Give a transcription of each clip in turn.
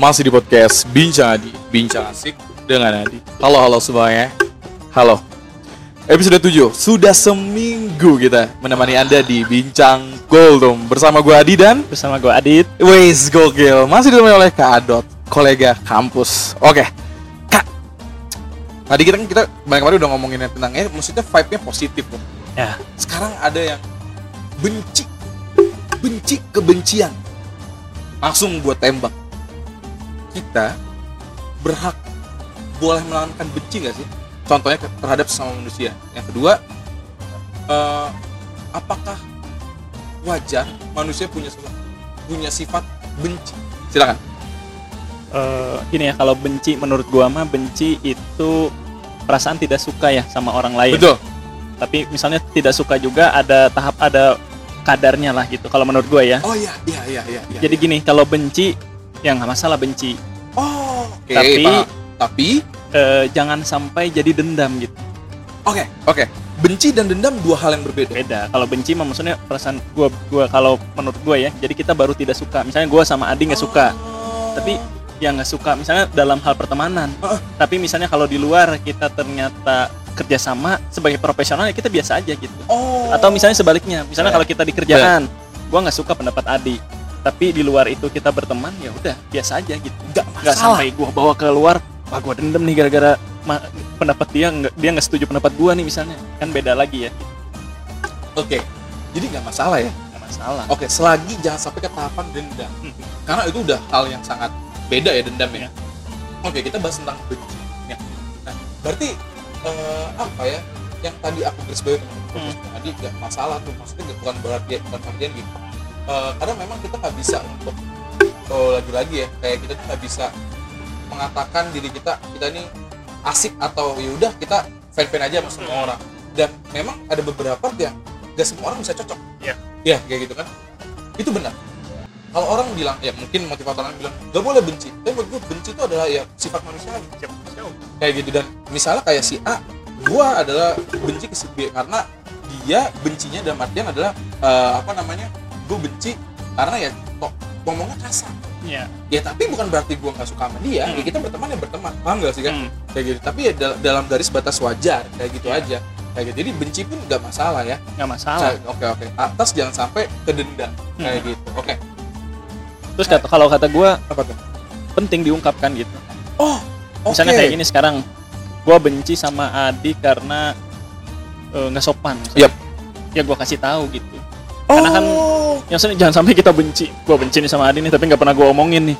masih di podcast Bincang Adi, Bincang Asik dengan Adi. Halo halo semuanya. Halo. Episode 7 sudah seminggu kita menemani Anda di Bincang Goldom bersama gue Adi dan bersama gue Adit. Wes gokil. Masih ditemani oleh Kak Adot, kolega kampus. Oke. Kak. Tadi kita kita banyak kali udah ngomongin tentang eh maksudnya vibe-nya positif loh. Ya. Sekarang ada yang benci benci kebencian langsung buat tembak kita berhak boleh melakukan benci nggak sih contohnya terhadap sesama manusia yang kedua eh, apakah wajar manusia punya sifat punya sifat benci silakan Eh, gini ya, kalau benci menurut gua mah benci itu perasaan tidak suka ya sama orang lain. betul Tapi misalnya tidak suka juga ada tahap ada kadarnya lah gitu. Kalau menurut gua ya. oh iya iya iya iya, iya Jadi gini, kalau benci ya nggak masalah benci. oh oke Tapi- paham. tapi Eh, jangan sampai jadi dendam gitu. oke oke benci dan dendam dua hal yang berbeda Beda. Kalau benci mah maksudnya perasaan gua gua kalau menurut gua ya. Jadi kita baru tidak suka. Misalnya gua sama Adi nggak suka. Oh. Tapi yang nggak suka misalnya dalam hal pertemanan Heeh. tapi misalnya kalau di luar kita ternyata kerjasama sebagai profesional ya kita biasa aja gitu oh atau misalnya sebaliknya misalnya Iya. kalau kita di kerjaan gua nggak suka pendapat Adi tapi di luar itu kita berteman ya udah biasa aja gitu nggak nggak sampai gua bawa ke luar wah gua dendam nih gara-gara pendapat dia nggak dia nggak setuju pendapat gua nih misalnya kan beda lagi ya oke jadi nggak masalah ya nggak masalah Oke, selagi jangan sampai ke tahapan dendam. Hmm. Karena itu udah hal yang sangat beda ya dendam ya. Ya. Oke, kita bahas tentang benci. Ya. Nah, berarti eh, apa ya? Yang tadi aku garis bawahi Hmm. tadi nggak masalah tuh. Maksudnya bukan berarti bukan artian gitu. Eh, karena memang kita nggak bisa untuk oh, lagi-lagi ya kayak kita tuh nggak bisa mengatakan diri kita kita ini asik atau ya udah kita fan-fan aja sama semua Hmm. orang. Dan memang ada beberapa yang gak semua orang bisa cocok. Iya. Ya kayak gitu kan. Itu benar. Kalau orang bilang ya mungkin motivator orang bilang gak boleh benci. Tapi menurut gue benci itu adalah ya sifat manusiawi. Kayak gitu dan misalnya kayak si A, gua adalah benci ke si B karena dia bencinya dalam artian adalah eh, apa namanya? Gue benci karena ya kok ngomongnya kasar. ya Ya tapi bukan berarti gua nggak suka sama dia. Hmm. Ya kita berteman ya berteman. Paham gak sih kan? Hmm. Kayak gitu. Tapi ya dal- dalam garis batas wajar kayak gitu Iya. aja. Kayak gitu. Jadi benci pun nggak masalah ya. nggak masalah Nah, Oke oke. Atas jangan sampai ke kayak Hmm. gitu. Oke. terus kata kalau kata gua Apa tuh? penting diungkapkan gitu Oh. Oke. misalnya kayak gini sekarang gua benci sama Adi karena eh, nggak sopan misalnya. Yap. ya gua kasih tahu gitu Oh. karena kan- yang sering jangan sampai kita benci gua benci nih sama Adi nih tapi nggak pernah gua omongin nih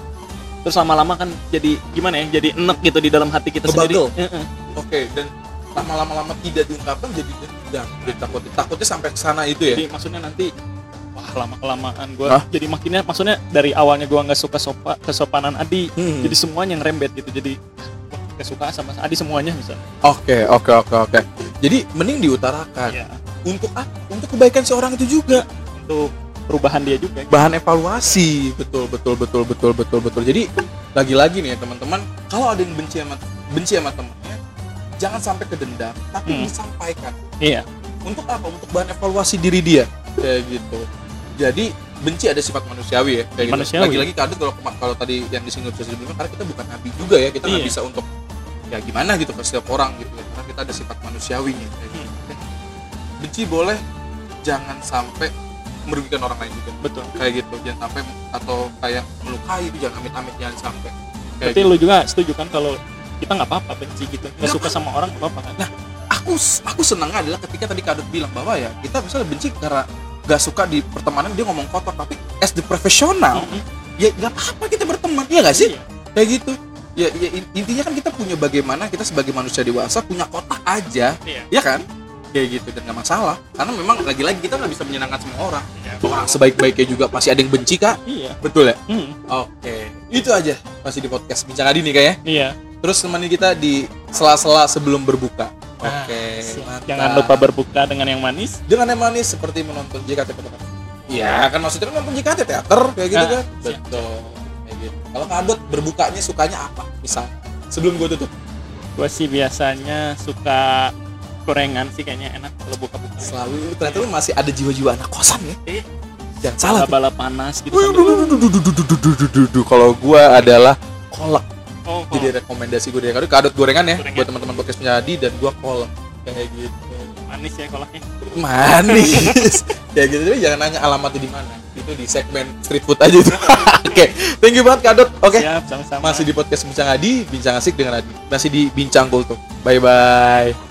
terus lama-lama kan jadi gimana ya jadi enek gitu di dalam hati kita Ngebagel. sendiri Heeh. Oke. Dan lama-lama lama tidak diungkapkan jadi dendam. Jadi takut takutnya sampai ke sana itu ya. jadi maksudnya nanti wah lama kelamaan gua Hah? jadi makinnya maksudnya dari awalnya gua nggak suka sopa kesopanan Adi Hmm. jadi semuanya ngerembet gitu jadi suka sama Adi semuanya misalnya Oke oke oke oke. Jadi mending diutarakan. ya Untuk apa? Untuk kebaikan seorang itu juga. untuk perubahan dia juga bahan evaluasi betul betul betul betul betul betul jadi lagi-lagi nih ya teman-teman kalau ada yang benci sama benci sama temennya jangan sampai ke dendam tapi Hmm. disampaikan iya untuk apa untuk bahan evaluasi diri dia kayak gitu jadi benci ada sifat manusiawi ya kayak gitu. Manusiawi. lagi-lagi kadang kalau kalau tadi yang disinggung sebelumnya karena kita bukan nabi juga ya kita nggak Iya. bisa untuk ya gimana gitu ke setiap orang gitu ya karena kita ada sifat manusiawinya kayak gitu. Hmm. benci boleh jangan sampai merugikan orang lain juga betul kayak gitu jangan sampai atau kayak melukai itu jangan amit-amit jangan sampai kayak Berarti gitu. lu juga setuju kan kalau kita nggak apa-apa benci gitu, nggak Nggak suka sama orang nggak apa-apa kan? Nah, aku aku senang adalah ketika tadi Kadut bilang bahwa ya kita misalnya benci karena gak suka di pertemanan dia ngomong kotor tapi as the profesional Mhm. ya nggak apa-apa kita berteman ya nggak sih Iya. kayak gitu ya, ya in- intinya kan kita punya bagaimana kita sebagai manusia dewasa punya kotak aja Iya. ya kan kayak gitu dan nggak masalah karena memang lagi-lagi kita nggak bisa menyenangkan semua orang. Orang sebaik-baiknya juga pasti ada yang benci kak Iya. betul ya Hmm. Oke, itu aja masih di podcast Bincang Adi nih kayaknya. Iya. Terus temani kita di sela-sela sebelum berbuka. Nah, Oke, mantap. Jangan lupa berbuka dengan yang manis. dengan yang manis seperti menonton JKT teman Iya, kan maksudnya kan nonton JKT teater kayak gitu Nah, kan. siap. Betul. Kayak gitu. Kalau Kadut berbukanya sukanya apa? Misal sebelum gue tutup. Gue sih biasanya suka gorengan sih kayaknya enak kalau buka-buka. Selalu ternyata lu masih ada jiwa-jiwa anak kosan ya. Iya. Jangan salah. Bala panas gitu. Kalau gua adalah kolak. Jadi rekomendasi gue dari kado kadut gorengan ya buat teman-teman podcast penyadi dan gua kolak kayak gitu. Manis ya kolaknya. Manis. ya gitu jadi jangan nanya alamatnya di mana. Itu di segmen street food aja itu. Oke, okay. thank you banget Kadut. Oke. Masih di podcast Bincang Adi, Bincang Asik dengan Adi. Masih di Bincang Kultum. Bye bye.